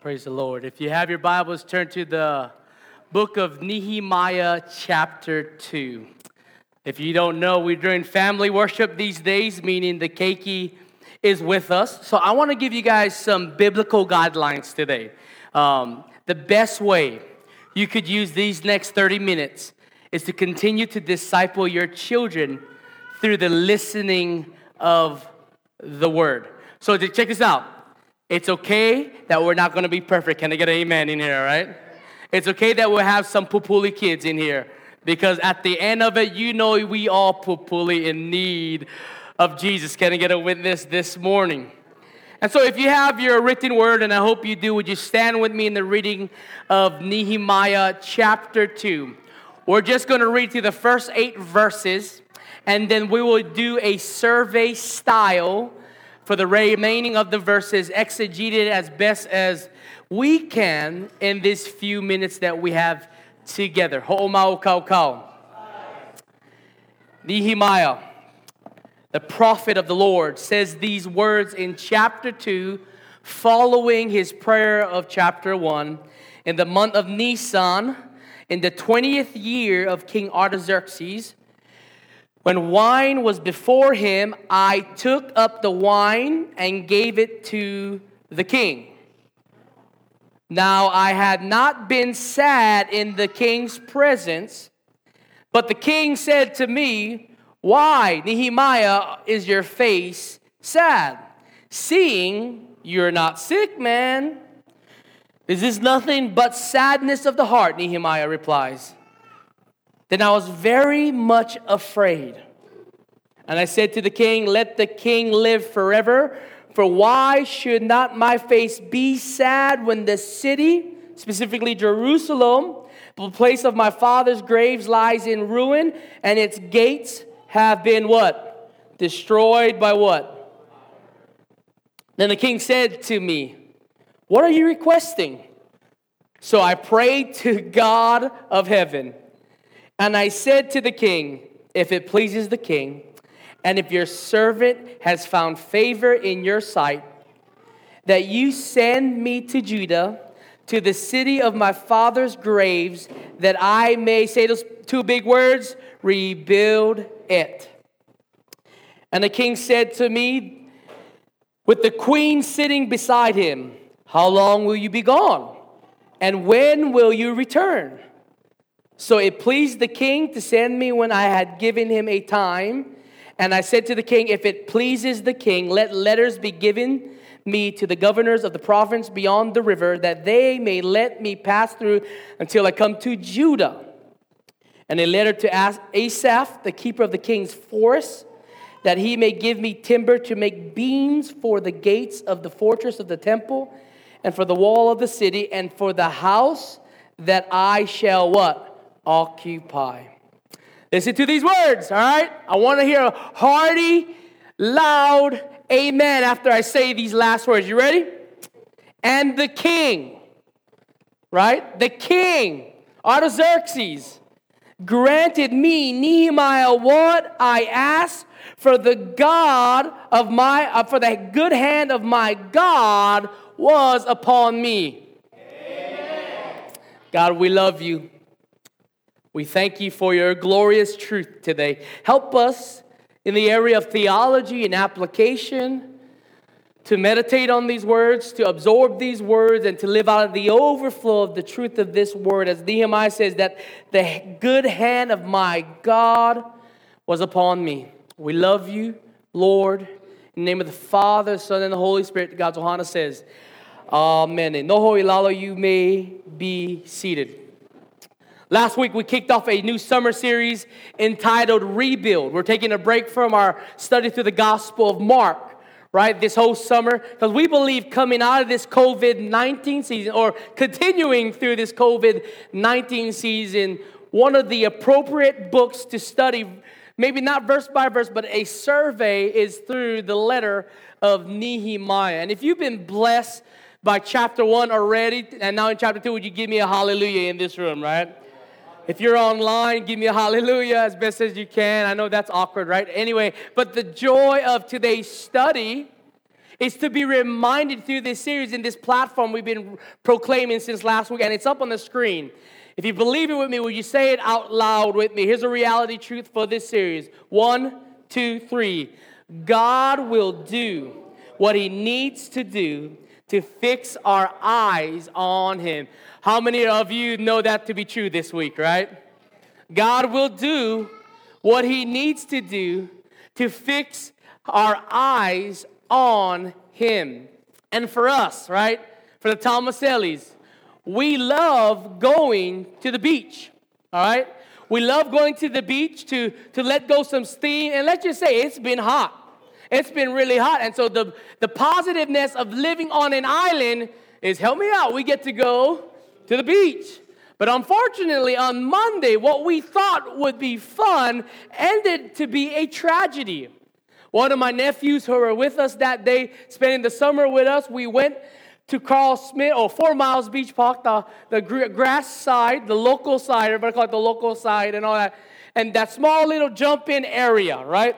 Praise the Lord. If you have your Bibles, turn to the book of Nehemiah, chapter 2. If you don't know, we're doing family worship these days, meaning the keiki is with us. So I want to give you guys some biblical guidelines today. Um, the best way you could use these next 30 minutes is to continue to disciple your children through the listening of the word. So check this out. It's okay that we're not gonna be perfect. Can I get an amen in here, right? It's okay that we'll have some pupuli kids in here because at the end of it, you know we all pupuli in need of Jesus. Can I get a witness this morning? And so, if you have your written word, and I hope you do, would you stand with me in the reading of Nehemiah chapter 2? We're just going to read through the first eight verses, and then we will do a survey style for the remaining of the verses, exegeted as best as we can in these few minutes that we have together. Ho'omao kau kau. Nehemiah, the prophet of the Lord, says these words in chapter 2, following his prayer of chapter 1. In the month of Nisan, in the 20th year of King Artaxerxes, when wine was before him, I took up the wine and gave it to the king. Now I had not been sad in the king's presence, but the king said to me, Why, Nehemiah, is your face sad? Seeing you're not sick, man. This is nothing but sadness of the heart? Nehemiah replies. Then I was very much afraid. And I said to the king, Let the king live forever. For why should not my face be sad when the city, specifically Jerusalem, the place of my father's graves, lies in ruin and its gates have been what? Destroyed by what? Then the king said to me, What are you requesting? So I prayed to God of heaven. And I said to the king, If it pleases the king, and if your servant has found favor in your sight, that you send me to Judah, to the city of my father's graves, that I may say those two big words rebuild it. And the king said to me, with the queen sitting beside him, How long will you be gone? And when will you return? So it pleased the king to send me when I had given him a time. And I said to the king, If it pleases the king, let letters be given me to the governors of the province beyond the river, that they may let me pass through until I come to Judah. And a letter to Asaph, the keeper of the king's forest, that he may give me timber to make beams for the gates of the fortress of the temple, and for the wall of the city, and for the house that I shall what? Occupy. Listen to these words, all right? I want to hear a hearty, loud amen after I say these last words. You ready? And the king, right? The king, Artaxerxes, granted me, Nehemiah, what I asked for the God of my, uh, for the good hand of my God was upon me. Amen. God, we love you. We thank you for your glorious truth today. Help us in the area of theology and application to meditate on these words, to absorb these words, and to live out of the overflow of the truth of this word. As Nehemiah says, that the good hand of my God was upon me. We love you, Lord. In the name of the Father, Son, and the Holy Spirit, God's Ohana says, Amen. And Noho Ilalo, you may be seated. Last week, we kicked off a new summer series entitled Rebuild. We're taking a break from our study through the Gospel of Mark, right, this whole summer, because we believe coming out of this COVID 19 season or continuing through this COVID 19 season, one of the appropriate books to study, maybe not verse by verse, but a survey, is through the letter of Nehemiah. And if you've been blessed by chapter one already, and now in chapter two, would you give me a hallelujah in this room, right? If you're online, give me a hallelujah as best as you can. I know that's awkward, right? Anyway, but the joy of today's study is to be reminded through this series and this platform we've been proclaiming since last week, and it's up on the screen. If you believe it with me, will you say it out loud with me? Here's a reality truth for this series. One, two, three. God will do what he needs to do to fix our eyes on him. How many of you know that to be true this week, right? God will do what he needs to do to fix our eyes on him. And for us, right? For the Thomasellis, we love going to the beach, all right? We love going to the beach to, to let go some steam. And let's just say it's been hot. It's been really hot. And so the, the positiveness of living on an island is help me out. We get to go to the beach. But unfortunately, on Monday, what we thought would be fun ended to be a tragedy. One of my nephews who were with us that day, spending the summer with us, we went to Carlsmith or Four Miles Beach Park, the, the grass side, the local side, everybody call it the local side and all that. And that small little jump in area, right?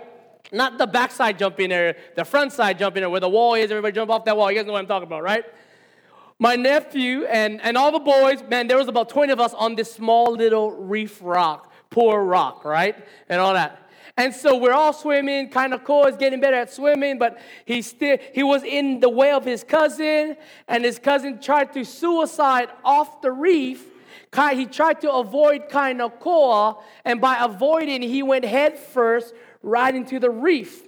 Not the backside jump in area, the front side jump in area where the wall is, everybody jump off that wall. You guys know what I'm talking about, right? My nephew and, and all the boys, man, there was about 20 of us on this small little reef rock, poor rock, right? And all that. And so we're all swimming, kind of cool. He's getting better at swimming, but he still he was in the way of his cousin, and his cousin tried to suicide off the reef. He tried to avoid Kainaicoa, and by avoiding, he went head first right into the reef.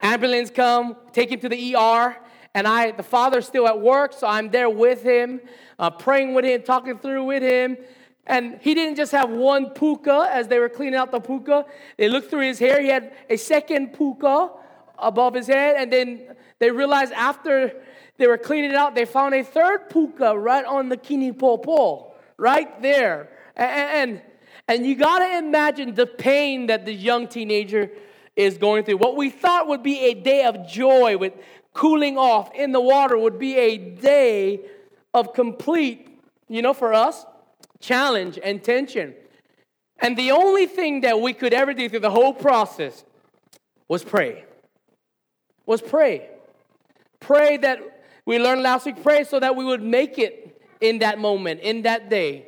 Ambulance come, take him to the ER, and I, the father's still at work, so I'm there with him, uh, praying with him, talking through with him. And he didn't just have one puka as they were cleaning out the puka. They looked through his hair. He had a second puka above his head. And then they realized after they were cleaning it out, they found a third puka right on the kini popo, right there. And, and, and you got to imagine the pain that the young teenager is going through. What we thought would be a day of joy with cooling off in the water would be a day of complete, you know, for us, challenge and tension. And the only thing that we could ever do through the whole process was pray. Was pray. Pray that we learned last week, pray so that we would make it in that moment, in that day.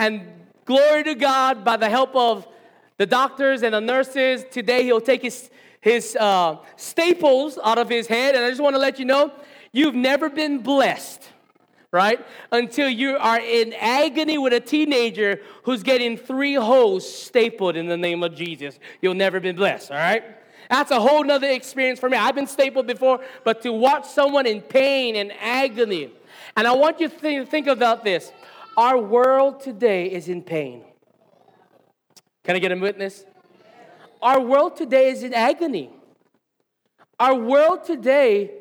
And glory to God, by the help of the doctors and the nurses, today he'll take his, his uh, staples out of his head. And I just want to let you know, you've never been blessed right? Until you are in agony with a teenager who's getting three holes stapled in the name of Jesus. You'll never be blessed, all right? That's a whole nother experience for me. I've been stapled before, but to watch someone in pain and agony. And I want you to think about this. Our world today is in pain. Can I get a witness? Our world today is in agony. Our world today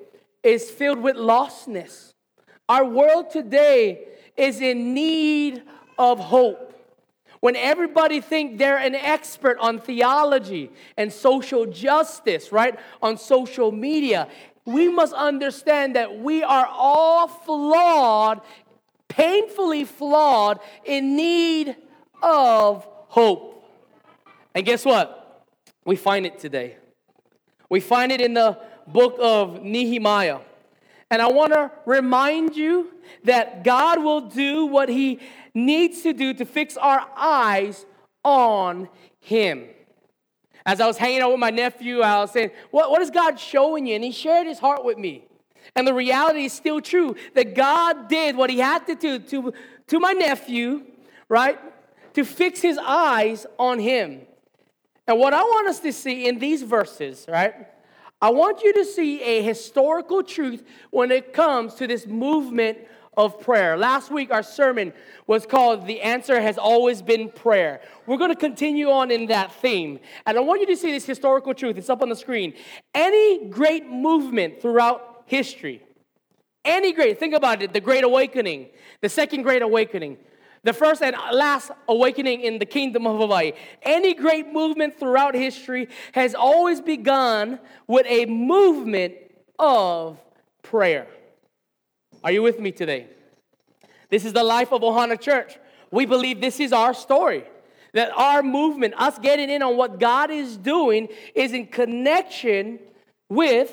is filled with lostness. Our world today is in need of hope. When everybody think they're an expert on theology and social justice, right? On social media, we must understand that we are all flawed, painfully flawed, in need of hope. And guess what? We find it today. We find it in the book of Nehemiah. And I want to remind you that God will do what He needs to do to fix our eyes on Him. As I was hanging out with my nephew, I was saying, What, what is God showing you? And he shared his heart with me. And the reality is still true that God did what He had to do to, to my nephew, right? To fix his eyes on Him. And what I want us to see in these verses, right? I want you to see a historical truth when it comes to this movement of prayer. Last week, our sermon was called The Answer Has Always Been Prayer. We're going to continue on in that theme. And I want you to see this historical truth. It's up on the screen. Any great movement throughout history, any great, think about it the Great Awakening, the Second Great Awakening, the first and last awakening in the kingdom of Hawaii. Any great movement throughout history has always begun with a movement of prayer. Are you with me today? This is the life of Ohana Church. We believe this is our story. That our movement, us getting in on what God is doing, is in connection with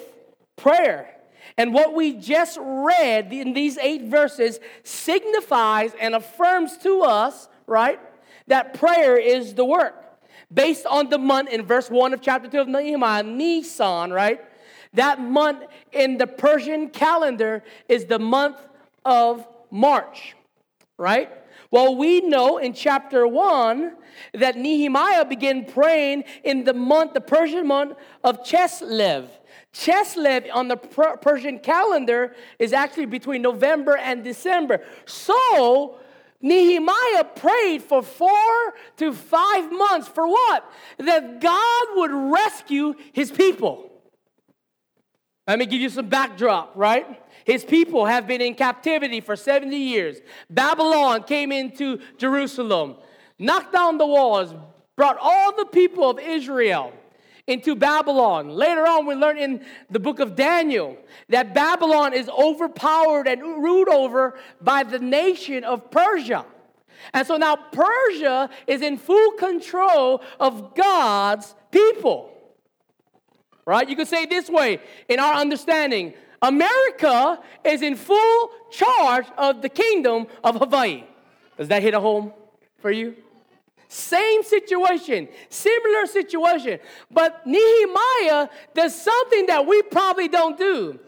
prayer. And what we just read in these eight verses signifies and affirms to us, right, that prayer is the work. Based on the month in verse 1 of chapter 2 of Nehemiah, Nisan, right? That month in the Persian calendar is the month of March, right? Well, we know in chapter 1 that Nehemiah began praying in the month, the Persian month of Chislev. Chislev on the Persian calendar is actually between November and December. So, Nehemiah prayed for four to five months for what? That God would rescue his people. Let me give you some backdrop, right? His people have been in captivity for 70 years. Babylon came into Jerusalem, knocked down the walls, brought all the people of Israel into Babylon. Later on, we learn in the book of Daniel that Babylon is overpowered and ruled over by the nation of Persia. And so now Persia is in full control of God's people. Right? You could say this way in our understanding America is in full charge of the kingdom of Hawaii. Does that hit a home for you? Same situation, similar situation. But Nehemiah does something that we probably don't do.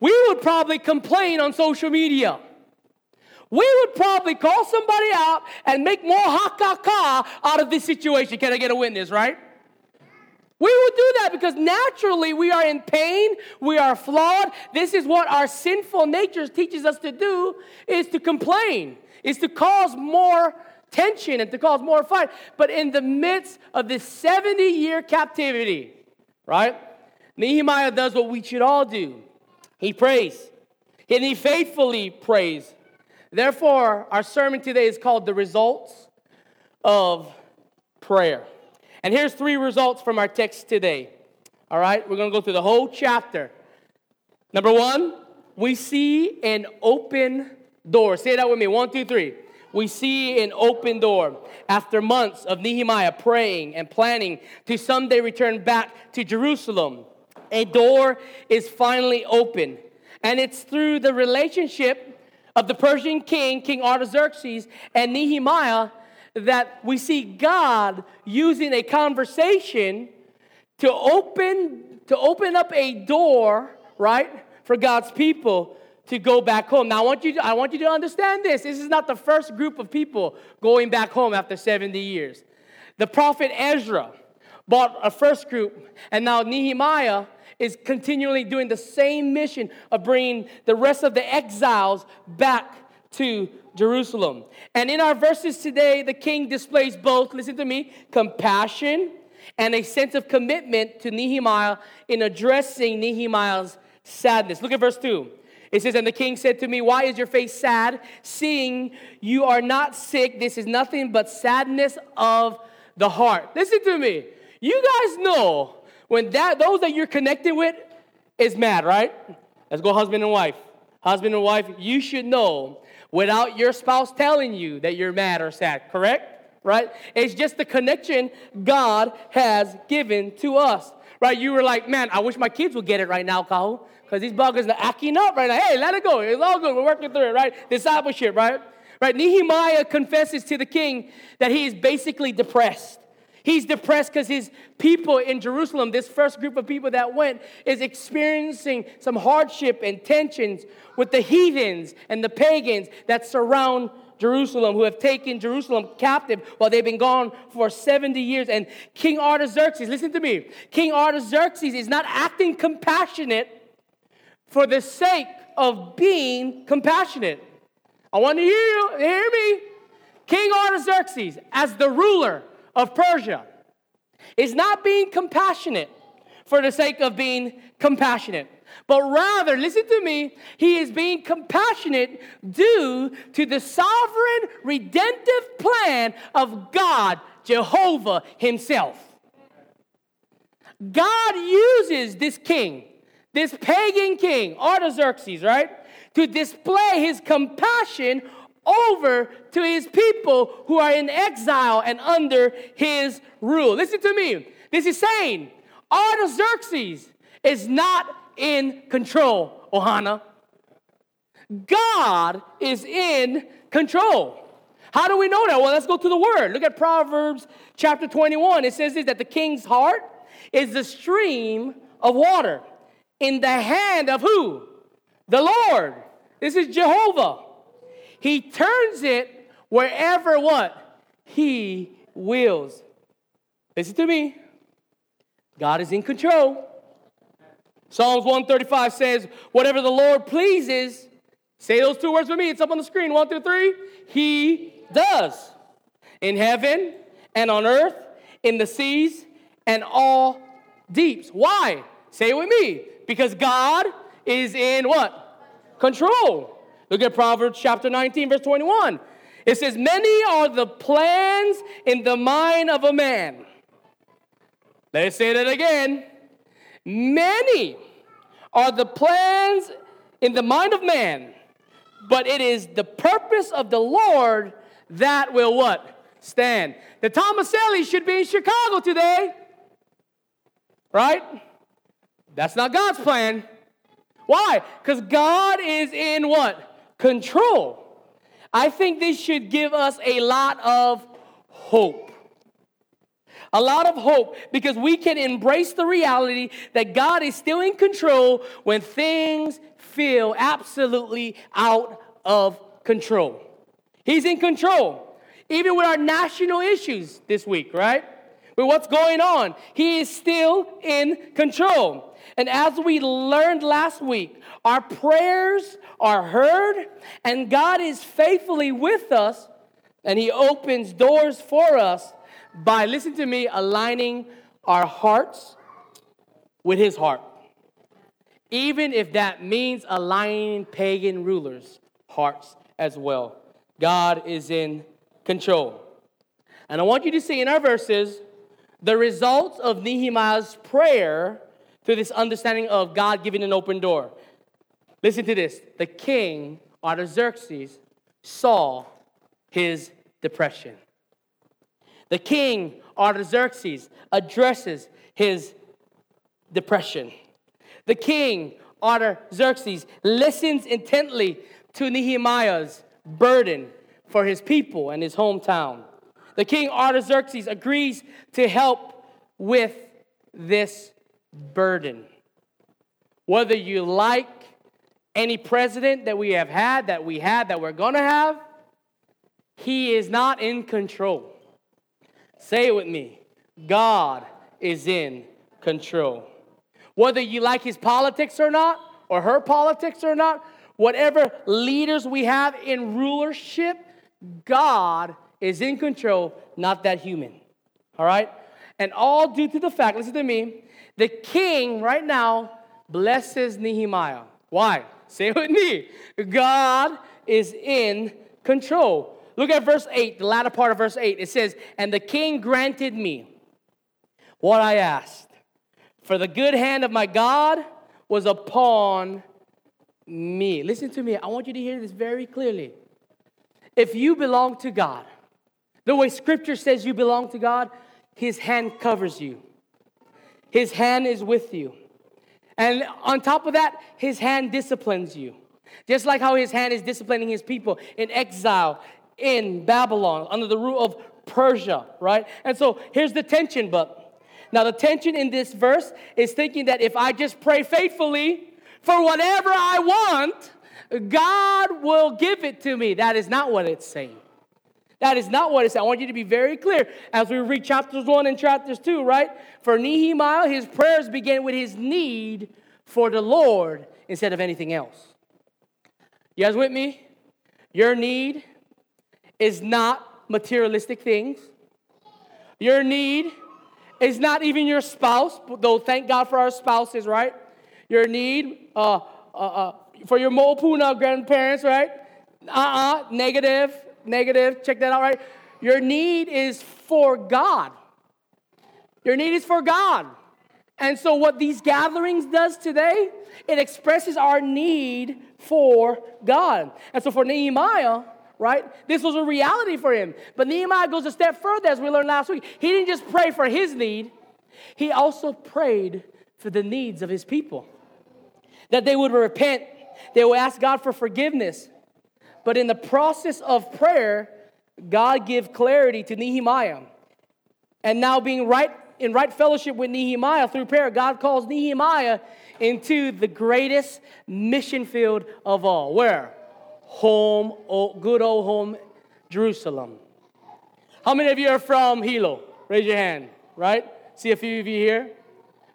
We would probably complain on social media. We would probably call somebody out and make more ha out of this situation. Can I get a witness, right? We would do that because naturally we are in pain, we are flawed. This is what our sinful nature teaches us to do is to complain, is to cause more tension and to cause more fight. But in the midst of this 70 year captivity, right? Nehemiah does what we should all do. He prays. And he faithfully prays. Therefore, our sermon today is called The Results of Prayer. And here's three results from our text today. All right, we're going to go through the whole chapter. Number one, we see an open door. Say that with me. One, two, three. We see an open door. After months of Nehemiah praying and planning to someday return back to Jerusalem, a door is finally open. And it's through the relationship of the Persian king, King Artaxerxes, and Nehemiah that we see God using a conversation to open to open up a door, right, for God's people to go back home. Now I want you to, I want you to understand this. This is not the first group of people going back home after 70 years. The prophet Ezra bought a first group and now Nehemiah is continually doing the same mission of bringing the rest of the exiles back to Jerusalem. And in our verses today, the king displays both, listen to me, compassion and a sense of commitment to Nehemiah in addressing Nehemiah's sadness. Look at verse 2. It says, And the king said to me, Why is your face sad, seeing you are not sick? This is nothing but sadness of the heart. Listen to me. You guys know when that those that you're connected with is mad, right? Let's go husband and wife. Husband and wife, you should know without your spouse telling you that you're mad or sad, correct? Right? It's just the connection God has given to us. Right? You were like, man, I wish my kids would get it right now, Kahu, because these buggers are acting up right now. Hey, let it go. It's all good. We're working through it, right? Discipleship, right? Right? Nehemiah confesses to the king that he is basically depressed. He's depressed because his people in Jerusalem, this first group of people that went, is experiencing some hardship and tensions with the heathens and the pagans that surround Jerusalem, who have taken Jerusalem captive while they've been gone for 70 years. And King Artaxerxes, listen to me, King Artaxerxes is not acting compassionate for the sake of being compassionate. I want to hear you, hear me. King Artaxerxes, as the ruler, of Persia is not being compassionate for the sake of being compassionate, but rather, listen to me, he is being compassionate due to the sovereign redemptive plan of God, Jehovah Himself. God uses this king, this pagan king, Artaxerxes, right, to display his compassion over to his people who are in exile and under his rule. Listen to me. This is saying Artaxerxes is not in control, Ohana. God is in control. How do we know that? Well, let's go to the word. Look at Proverbs chapter 21. It says this that the king's heart is the stream of water in the hand of who? The Lord. This is Jehovah. He turns it wherever what? He wills. Listen to me. God is in control. Psalms 135 says, Whatever the Lord pleases, say those two words with me. It's up on the screen. One, two, three. He does. In heaven and on earth, in the seas and all deeps. Why? Say it with me. Because God is in what? Control. Look at Proverbs chapter 19, verse 21. It says, Many are the plans in the mind of a man. Let's say that again. Many are the plans in the mind of man, but it is the purpose of the Lord that will what? Stand. The Tomaselli should be in Chicago today. Right? That's not God's plan. Why? Because God is in what? Control. I think this should give us a lot of hope. A lot of hope because we can embrace the reality that God is still in control when things feel absolutely out of control. He's in control. Even with our national issues this week, right? With what's going on, He is still in control. And as we learned last week, our prayers are heard, and God is faithfully with us, and He opens doors for us by, listen to me, aligning our hearts with His heart. Even if that means aligning pagan rulers' hearts as well. God is in control. And I want you to see in our verses the results of Nehemiah's prayer through this understanding of God giving an open door. Listen to this. The king, Artaxerxes, saw his depression. The king, Artaxerxes, addresses his depression. The king, Artaxerxes, listens intently to Nehemiah's burden for his people and his hometown. The king Artaxerxes agrees to help with this burden. Whether you like any president that we have had, that we had, that we're going to have, he is not in control. Say it with me God is in control. Whether you like his politics or not, or her politics or not, whatever leaders we have in rulership, God is in control, not that human. All right? And all due to the fact, listen to me, the king right now blesses Nehemiah. Why? Say it with me. God is in control. Look at verse 8, the latter part of verse 8. It says, And the king granted me what I asked, for the good hand of my God was upon me. Listen to me. I want you to hear this very clearly. If you belong to God, the way scripture says you belong to God, his hand covers you. His hand is with you. And on top of that, his hand disciplines you. Just like how his hand is disciplining his people in exile in Babylon under the rule of Persia, right? And so here's the tension, but now the tension in this verse is thinking that if I just pray faithfully for whatever I want, God will give it to me. That is not what it's saying. That is not what it's saying. I want you to be very clear as we read chapters 1 and chapters 2, right? For Nehemiah, his prayers began with his need for the Lord instead of anything else. You guys with me? Your need is not materialistic things. Your need is not even your spouse, though thank God for our spouses, right? Your need uh, uh, uh, for your Mopuna grandparents, right? Uh-uh, negative, negative. Check that out, right? Your need is for God. Your need is for God. And so what these gatherings does today, it expresses our need for God. And so for Nehemiah, right? This was a reality for him. But Nehemiah goes a step further, as we learned last week. He didn't just pray for his need, he also prayed for the needs of his people. that they would repent, they would ask God for forgiveness. But in the process of prayer, God give clarity to Nehemiah. And now being right in right fellowship with Nehemiah through prayer, God calls Nehemiah into the greatest mission field of all. Where? Home, good old home, Jerusalem. How many of you are from Hilo? Raise your hand, right? See a few of you here.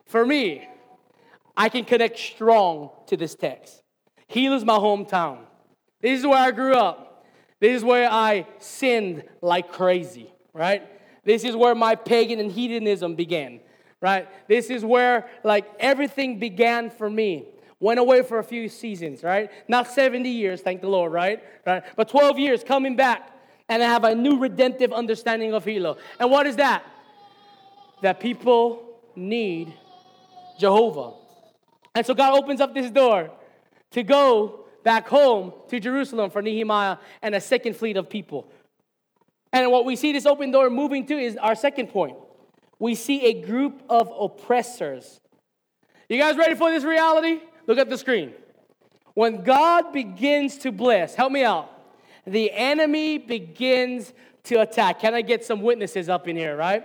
For me, I can connect strong to this text. Hilo's my hometown. This is where I grew up. This is where I sinned like crazy, right? This is where my pagan and hedonism began, right? This is where like everything began for me. Went away for a few seasons, right? Not 70 years, thank the Lord, right? Right? But 12 years coming back and I have a new redemptive understanding of Hilo. And what is that? That people need Jehovah. And so God opens up this door to go back home to Jerusalem for Nehemiah and a second fleet of people. And what we see this open door moving to is our second point. We see a group of oppressors. You guys ready for this reality? Look at the screen. When God begins to bless, help me out, the enemy begins to attack. Can I get some witnesses up in here, right?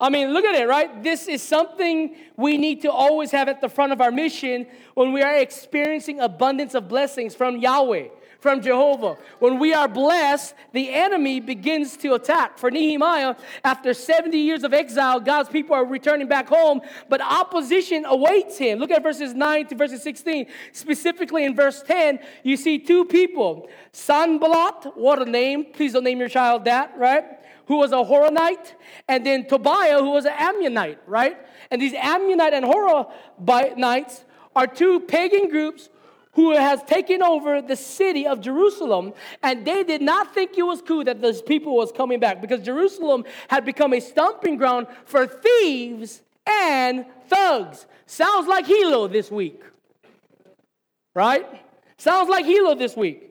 I mean, look at it, right? This is something we need to always have at the front of our mission when we are experiencing abundance of blessings from Yahweh from Jehovah. When we are blessed, the enemy begins to attack. For Nehemiah, after 70 years of exile, God's people are returning back home, but opposition awaits him. Look at verses 9 to verses 16. Specifically in verse 10, you see two people Sanballat, what a name. Please don't name your child that, right? Who was a Horonite, and then Tobiah, who was an Ammonite, right? And these Ammonite and Horonites are two pagan groups who has taken over the city of Jerusalem, and they did not think it was cool that those people was coming back because Jerusalem had become a stomping ground for thieves and thugs. Sounds like Hilo this week, right? Sounds like Hilo this week.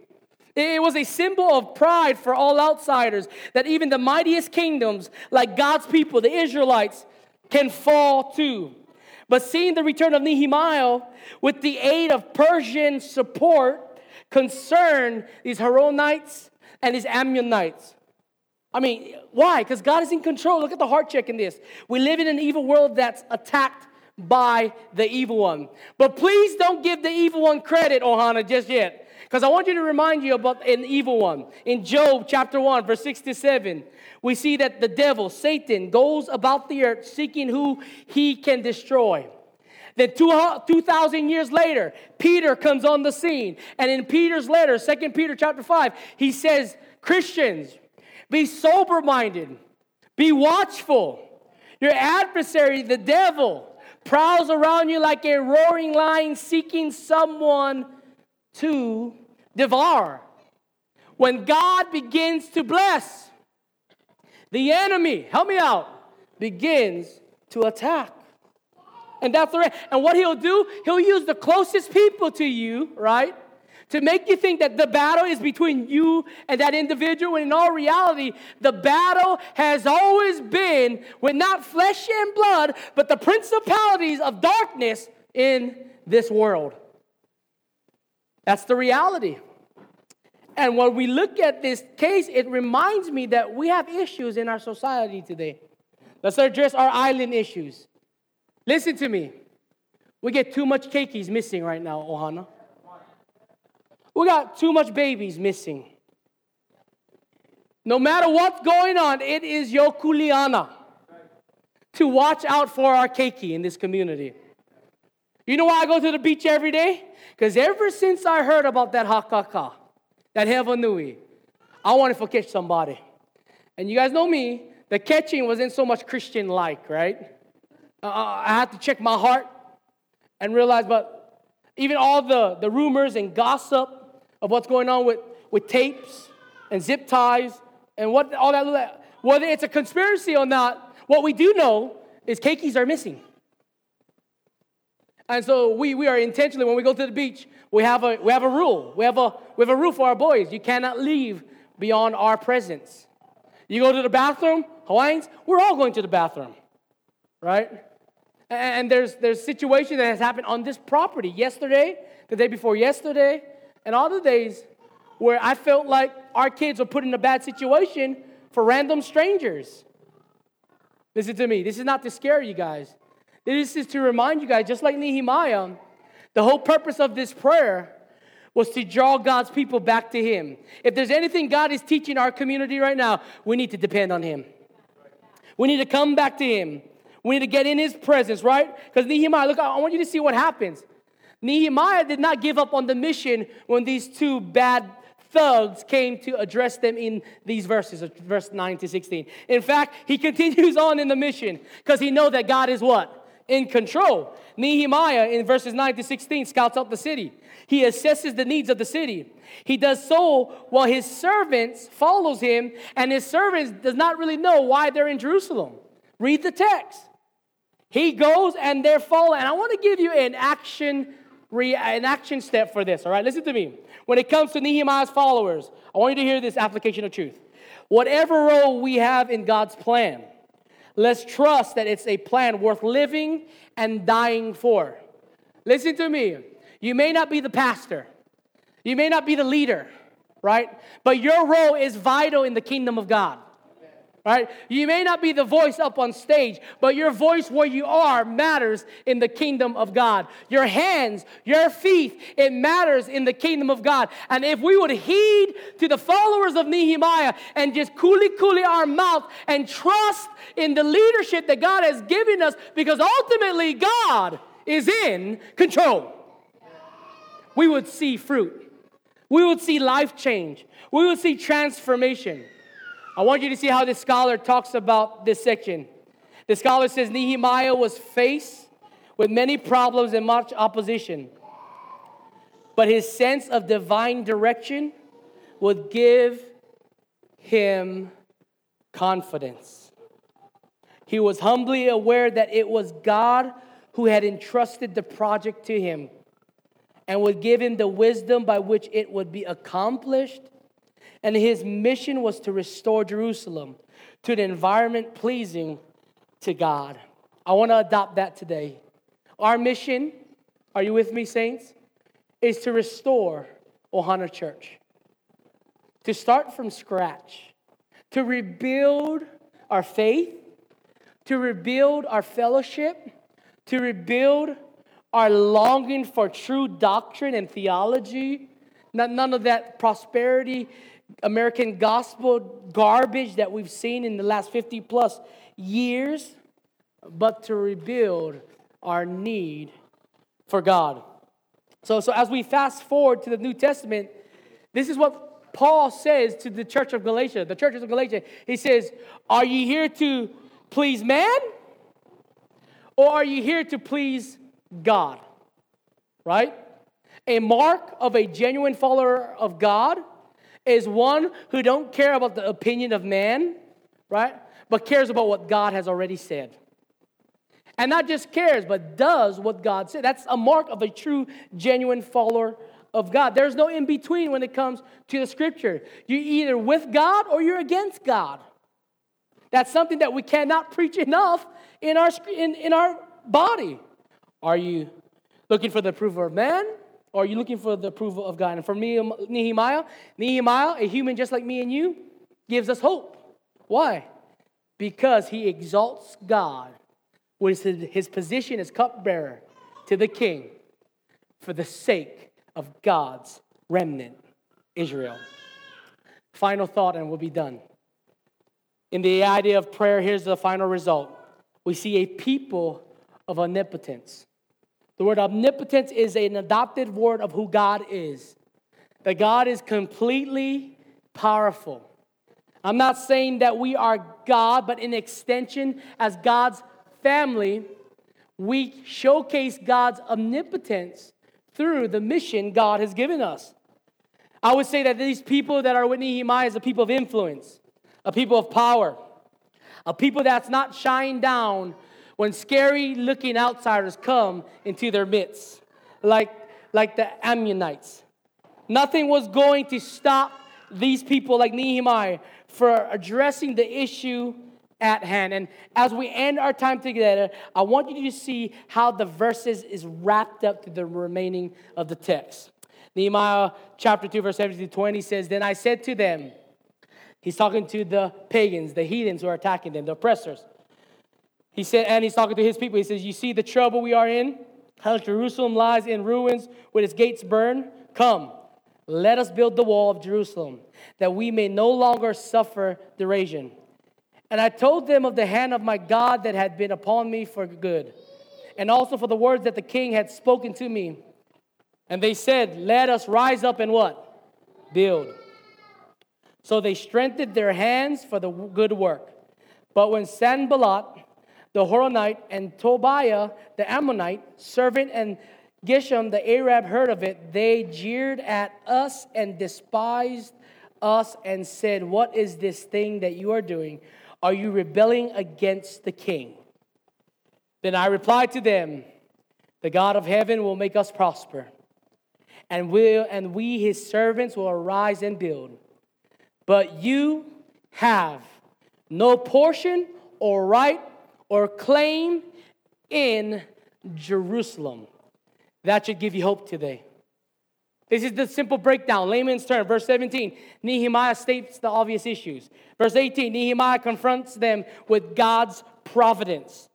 It was a symbol of pride for all outsiders that even the mightiest kingdoms, like God's people, the Israelites, can fall to. But seeing the return of Nehemiah with the aid of Persian support concerned these Horonites and these Ammonites. I mean, why? Because God is in control. Look at the heart check in this. We live in an evil world that's attacked by the evil one. But please don't give the evil one credit, Ohana, just yet. Because I want you to remind you about an evil one. In Job chapter 1, verse 67, we see that the devil, Satan, goes about the earth seeking who he can destroy. Then 2,000 years later, Peter comes on the scene. And in Peter's letter, 2 Peter chapter 5, he says, Christians, be sober minded, be watchful. Your adversary, the devil, prowls around you like a roaring lion seeking someone to devour. When God begins to bless, the enemy, help me out, begins to attack. And that's the right. And what he'll do, he'll use the closest people to you, right? To make you think that the battle is between you and that individual, when in all reality, the battle has always been with not flesh and blood, but the principalities of darkness in this world. That's the reality. And when we look at this case, it reminds me that we have issues in our society today. Let's address our island issues. Listen to me. We get too much keikis missing right now, Ohana. We got too much babies missing. No matter what's going on, it is your kuleana to watch out for our keiki in this community. You know why I go to the beach every day? Because ever since I heard about that hakaka, that heavenui, I wanted to catch somebody. And you guys know me, the catching wasn't so much Christian like, right? Uh, uh, I had to check my heart and realize, but even all the, the rumors and gossip of what's going on with, with tapes and zip ties and what all that, whether it's a conspiracy or not, what we do know is keikis are missing. And so we, we are intentionally, when we go to the beach, we have, a, we have a rule. We have a, we have a rule for our boys. You cannot leave beyond our presence. You go to the bathroom, Hawaiians, we're all going to the bathroom, right? And there's there's situation that has happened on this property yesterday, the day before yesterday, and all the days where I felt like our kids were put in a bad situation for random strangers. Listen to me. This is not to scare you guys. This is to remind you guys, just like Nehemiah, the whole purpose of this prayer was to draw God's people back to Him. If there's anything God is teaching our community right now, we need to depend on Him. We need to come back to Him. We need to get in His presence, right? Because Nehemiah, look, I want you to see what happens. Nehemiah did not give up on the mission when these two bad thugs came to address them in these verses, verse 9 to 16. In fact, he continues on in the mission because he knows that God is what? In control. Nehemiah in verses 9 to 16 scouts out the city. He assesses the needs of the city. He does so while his servants follows him, and his servants does not really know why they're in Jerusalem. Read the text. He goes and they're following. And I want to give you an action, an action step for this. All right, listen to me. When it comes to Nehemiah's followers, I want you to hear this application of truth. Whatever role we have in God's plan, let's trust that it's a plan worth living and dying for. Listen to me. You may not be the pastor, you may not be the leader, right? But your role is vital in the kingdom of God. Right? You may not be the voice up on stage, but your voice where you are matters in the kingdom of God. Your hands, your feet, it matters in the kingdom of God. And if we would heed to the followers of Nehemiah and just kuli, kuli our mouth and trust in the leadership that God has given us, because ultimately God is in control we would see fruit. We would see life change. We would see transformation. I want you to see how this scholar talks about this section. The scholar says Nehemiah was faced with many problems and much opposition, but his sense of divine direction would give him confidence. He was humbly aware that it was God who had entrusted the project to him and would give him the wisdom by which it would be accomplished. And his mission was to restore Jerusalem to an environment pleasing to God. I want to adopt that today. Our mission, are you with me, saints? Is to restore Ohana Church. To start from scratch, to rebuild our faith, to rebuild our fellowship, to rebuild our longing for true doctrine and theology, none of that prosperity, American gospel garbage that we've seen in the last 50 plus years, but to rebuild our need for God. So, so as we fast forward to the New Testament, this is what Paul says to the church of Galatia, the churches of Galatia. He says, Are you here to please man? Or are you here to please God, right? A mark of a genuine follower of God is one who don't care about the opinion of man, right? But cares about what God has already said. And not just cares, but does what God said. That's a mark of a true, genuine follower of God. There's no in between when it comes to the scripture. You're either with God or you're against God. That's something that we cannot preach enough in our, in, in our body. Are you looking for the approval of man? Or are you looking for the approval of God? And for me, um, Nehemiah, Nehemiah, a human just like me and you, gives us hope. Why? Because he exalts God with his position as cupbearer to the king for the sake of God's remnant, Israel. Final thought, and we'll be done. In the idea of prayer, here's the final result we see a people of omnipotence. The word omnipotence is an adopted word of who God is. That God is completely powerful. I'm not saying that we are God, but in extension, as God's family, we showcase God's omnipotence through the mission God has given us. I would say that these people that are with Nehemiah is a people of influence, a people of power, a people that's not shying down when scary looking outsiders come into their midst, like, like the Ammonites. Nothing was going to stop these people like Nehemiah for addressing the issue at hand. And as we end our time together, I want you to see how the verses is wrapped up to the remaining of the text. Nehemiah chapter 2, verse 17 to 20 says, Then I said to them, He's talking to the pagans, the heathens who are attacking them, the oppressors. He said, and he's talking to his people. He says, You see the trouble we are in? How Jerusalem lies in ruins with its gates burned? Come, let us build the wall of Jerusalem, that we may no longer suffer derision. And I told them of the hand of my God that had been upon me for good, and also for the words that the king had spoken to me. And they said, Let us rise up and what? Build. So they strengthened their hands for the good work. But when Sanballat, the Horonite, and Tobiah, the Ammonite, servant, and Geshem, the Arab, heard of it, they jeered at us and despised us and said, What is this thing that you are doing? Are you rebelling against the king? Then I replied to them, The God of heaven will make us prosper, and, will, and we, his servants, will arise and build. But you have no portion or right or claim in Jerusalem. That should give you hope today. This is the simple breakdown, layman's term. Verse 17, Nehemiah states the obvious issues. Verse 18, Nehemiah confronts them with God's providence.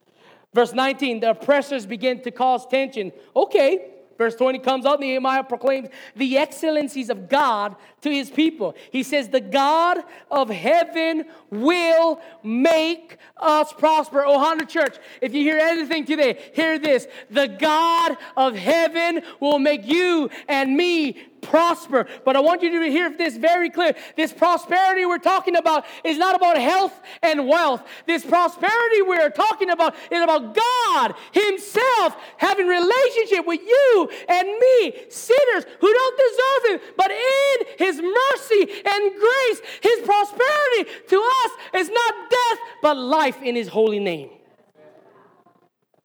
Verse 19, the oppressors begin to cause tension. Okay, Verse 20 comes up, Nehemiah proclaims the excellencies of God to his people. He says, The God of heaven will make us prosper. Ohana Church, if you hear anything today, hear this. The God of heaven will make you and me prosper. But I want you to hear this very clear. This prosperity we're talking about is not about health and wealth. This prosperity we're talking about is about God Himself having relationship with you and me, sinners who don't deserve Him. But in His mercy and grace, His prosperity to us is not death, but life in His holy name.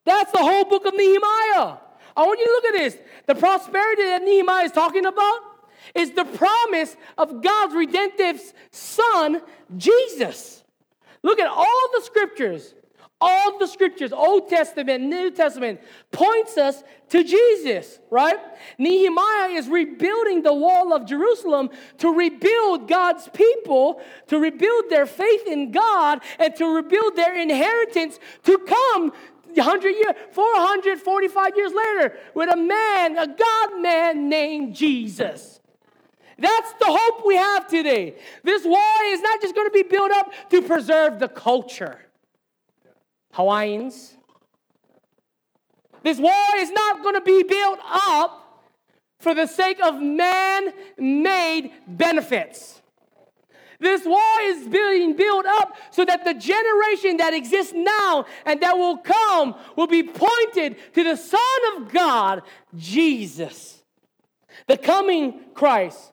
That's the whole book of Nehemiah. I want you to look at this. The prosperity that Nehemiah is talking about is the promise of God's redemptive Son, Jesus. Look at all the scriptures. All the scriptures, Old Testament, New Testament, points us to Jesus, right? Nehemiah is rebuilding the wall of Jerusalem to rebuild God's people, to rebuild their faith in God, and to rebuild their inheritance to come 100 years, 445 years later, with a man, a God man named Jesus. That's the hope we have today. This wall is not just going to be built up to preserve the culture. Hawaiians. This wall is not going to be built up for the sake of man made benefits. This wall is being built up so that the generation that exists now and that will come will be pointed to the Son of God, Jesus, the coming Christ.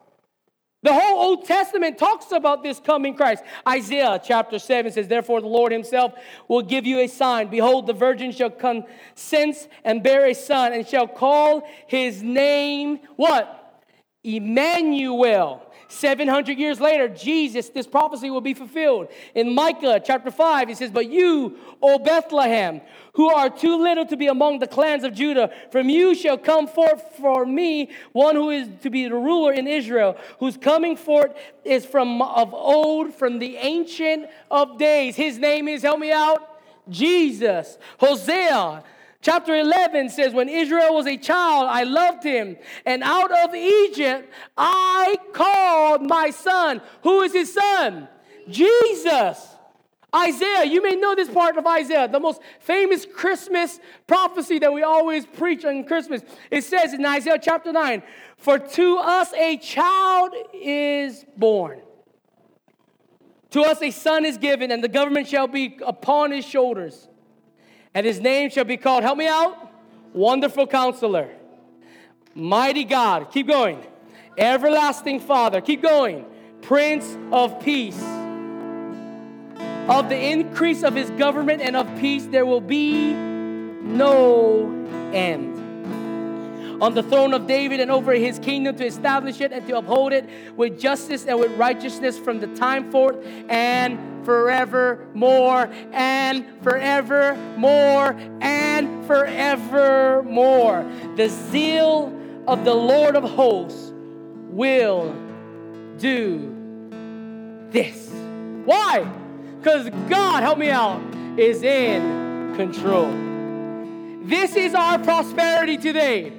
The whole Old Testament talks about this coming Christ. Isaiah chapter 7 says, Therefore, the Lord himself will give you a sign. Behold, the virgin shall consent and bear a son, and shall call his name what? Emmanuel. 700 years later, Jesus, this prophecy will be fulfilled. In Micah chapter 5, he says, But you, O Bethlehem, who are too little to be among the clans of Judah, from you shall come forth for me one who is to be the ruler in Israel, whose coming forth is from of old, from the ancient of days. His name is, help me out, Jesus. Hosea Chapter 11 says, When Israel was a child, I loved him. And out of Egypt, I called my son. Who is his son? Jesus. Isaiah, you may know this part of Isaiah, the most famous Christmas prophecy that we always preach on Christmas. It says in Isaiah chapter 9, For to us a child is born. To us a son is given, and the government shall be upon his shoulders and his name shall be called, help me out, Wonderful Counselor, Mighty God, keep going, Everlasting Father, keep going, Prince of Peace. Of the increase of his government and of peace, there will be no end. On the throne of David and over his kingdom to establish it and to uphold it with justice and with righteousness from the time forth and forevermore and forevermore and forevermore. The zeal of the Lord of hosts will do this. Why? Because God, help me out, is in control. This is our prosperity today.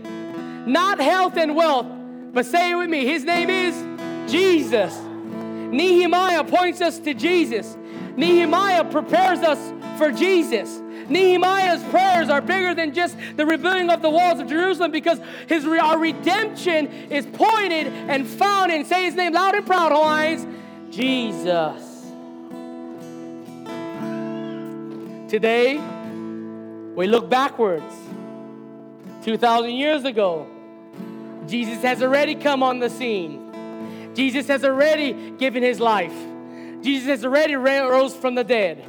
Not health and wealth, but say it with me. His name is Jesus. Nehemiah points us to Jesus. Nehemiah prepares us for Jesus. Nehemiah's prayers are bigger than just the rebuilding of the walls of Jerusalem because his our redemption is pointed and found in, say his name loud and proud, Hawaiians, Jesus. Today, we look backwards. 2,000 years ago, Jesus has already come on the scene. Jesus has already given his life. Jesus has already rose from the dead.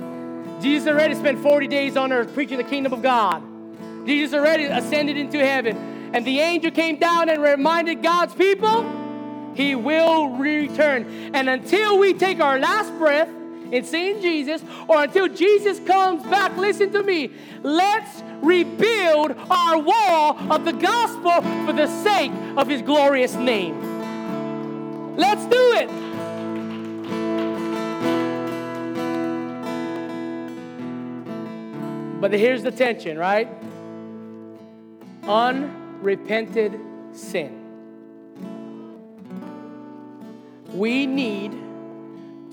Jesus already spent 40 days on earth preaching the kingdom of God. Jesus already ascended into heaven. And the angel came down and reminded God's people, He will return. And until we take our last breath in seeing Jesus, or until Jesus comes back, listen to me, let's rebuild our wall of the gospel for the sake of His glorious name. Let's do it. But here's the tension, right? Unrepented sin. We need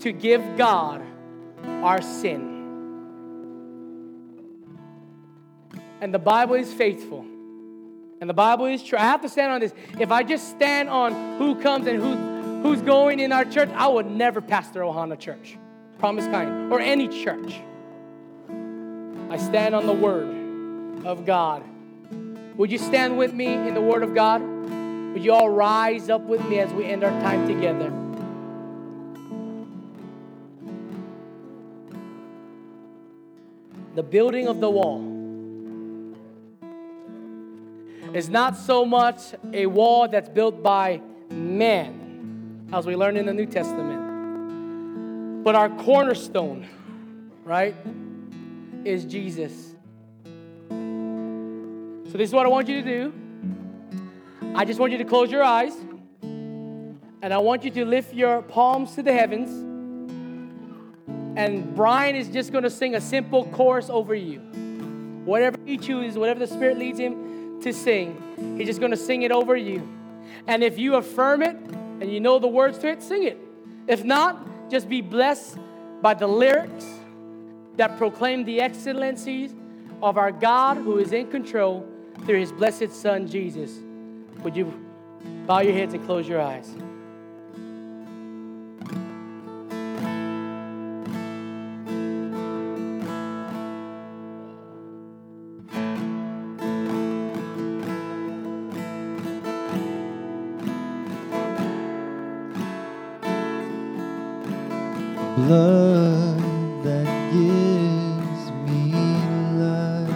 to give God our sin. And the Bible is faithful. And the Bible is true. I have to stand on this. If I just stand on who comes and who who's going in our church, I would never pastor Ohana Church. Promise kind. Or any church. I stand on the word of God. Would you stand with me in the word of God? Would you all rise up with me as we end our time together? The building of the wall is not so much a wall that's built by man as we learn in the New Testament. But our cornerstone, right, is Jesus. So, this is what I want you to do. I just want you to close your eyes, and I want you to lift your palms to the heavens. And Brian is just going to sing a simple chorus over you. Whatever he chooses, whatever the Spirit leads him to sing, he's just going to sing it over you. And if you affirm it, and you know the words to it, sing it. If not, just be blessed by the lyrics that proclaim the excellencies of our God who is in control through his blessed Son, Jesus. Would you bow your heads and close your eyes? Blood that gives me life.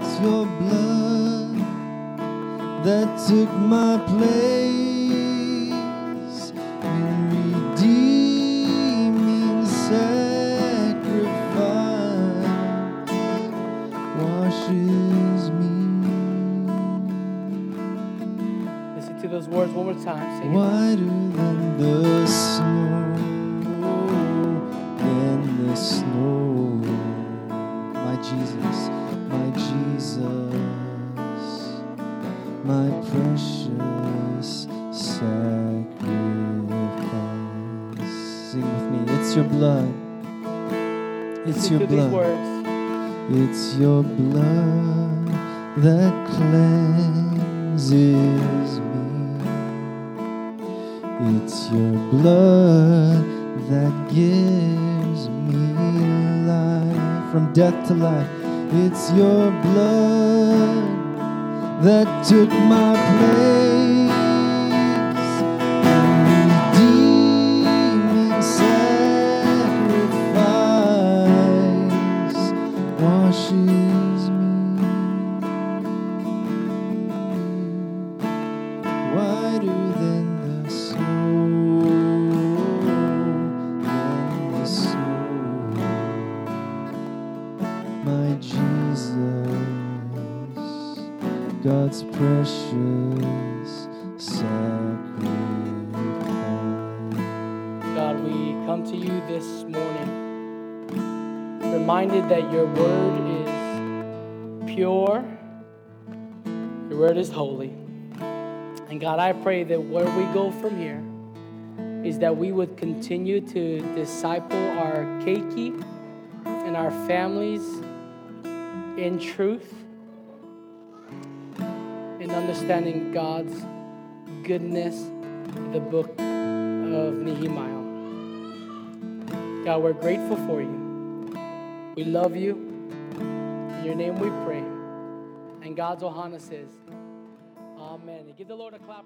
It's your blood that took my place. Death to life. It's your blood that took my place. Your word is pure, your word is holy. And God, I pray that where we go from here is that we would continue to disciple our keiki and our families in truth, in understanding God's goodness, the book of Nehemiah. God, we're grateful for you. We love you. In your name we pray. And God's Ohana says, Amen. Give the Lord a clap.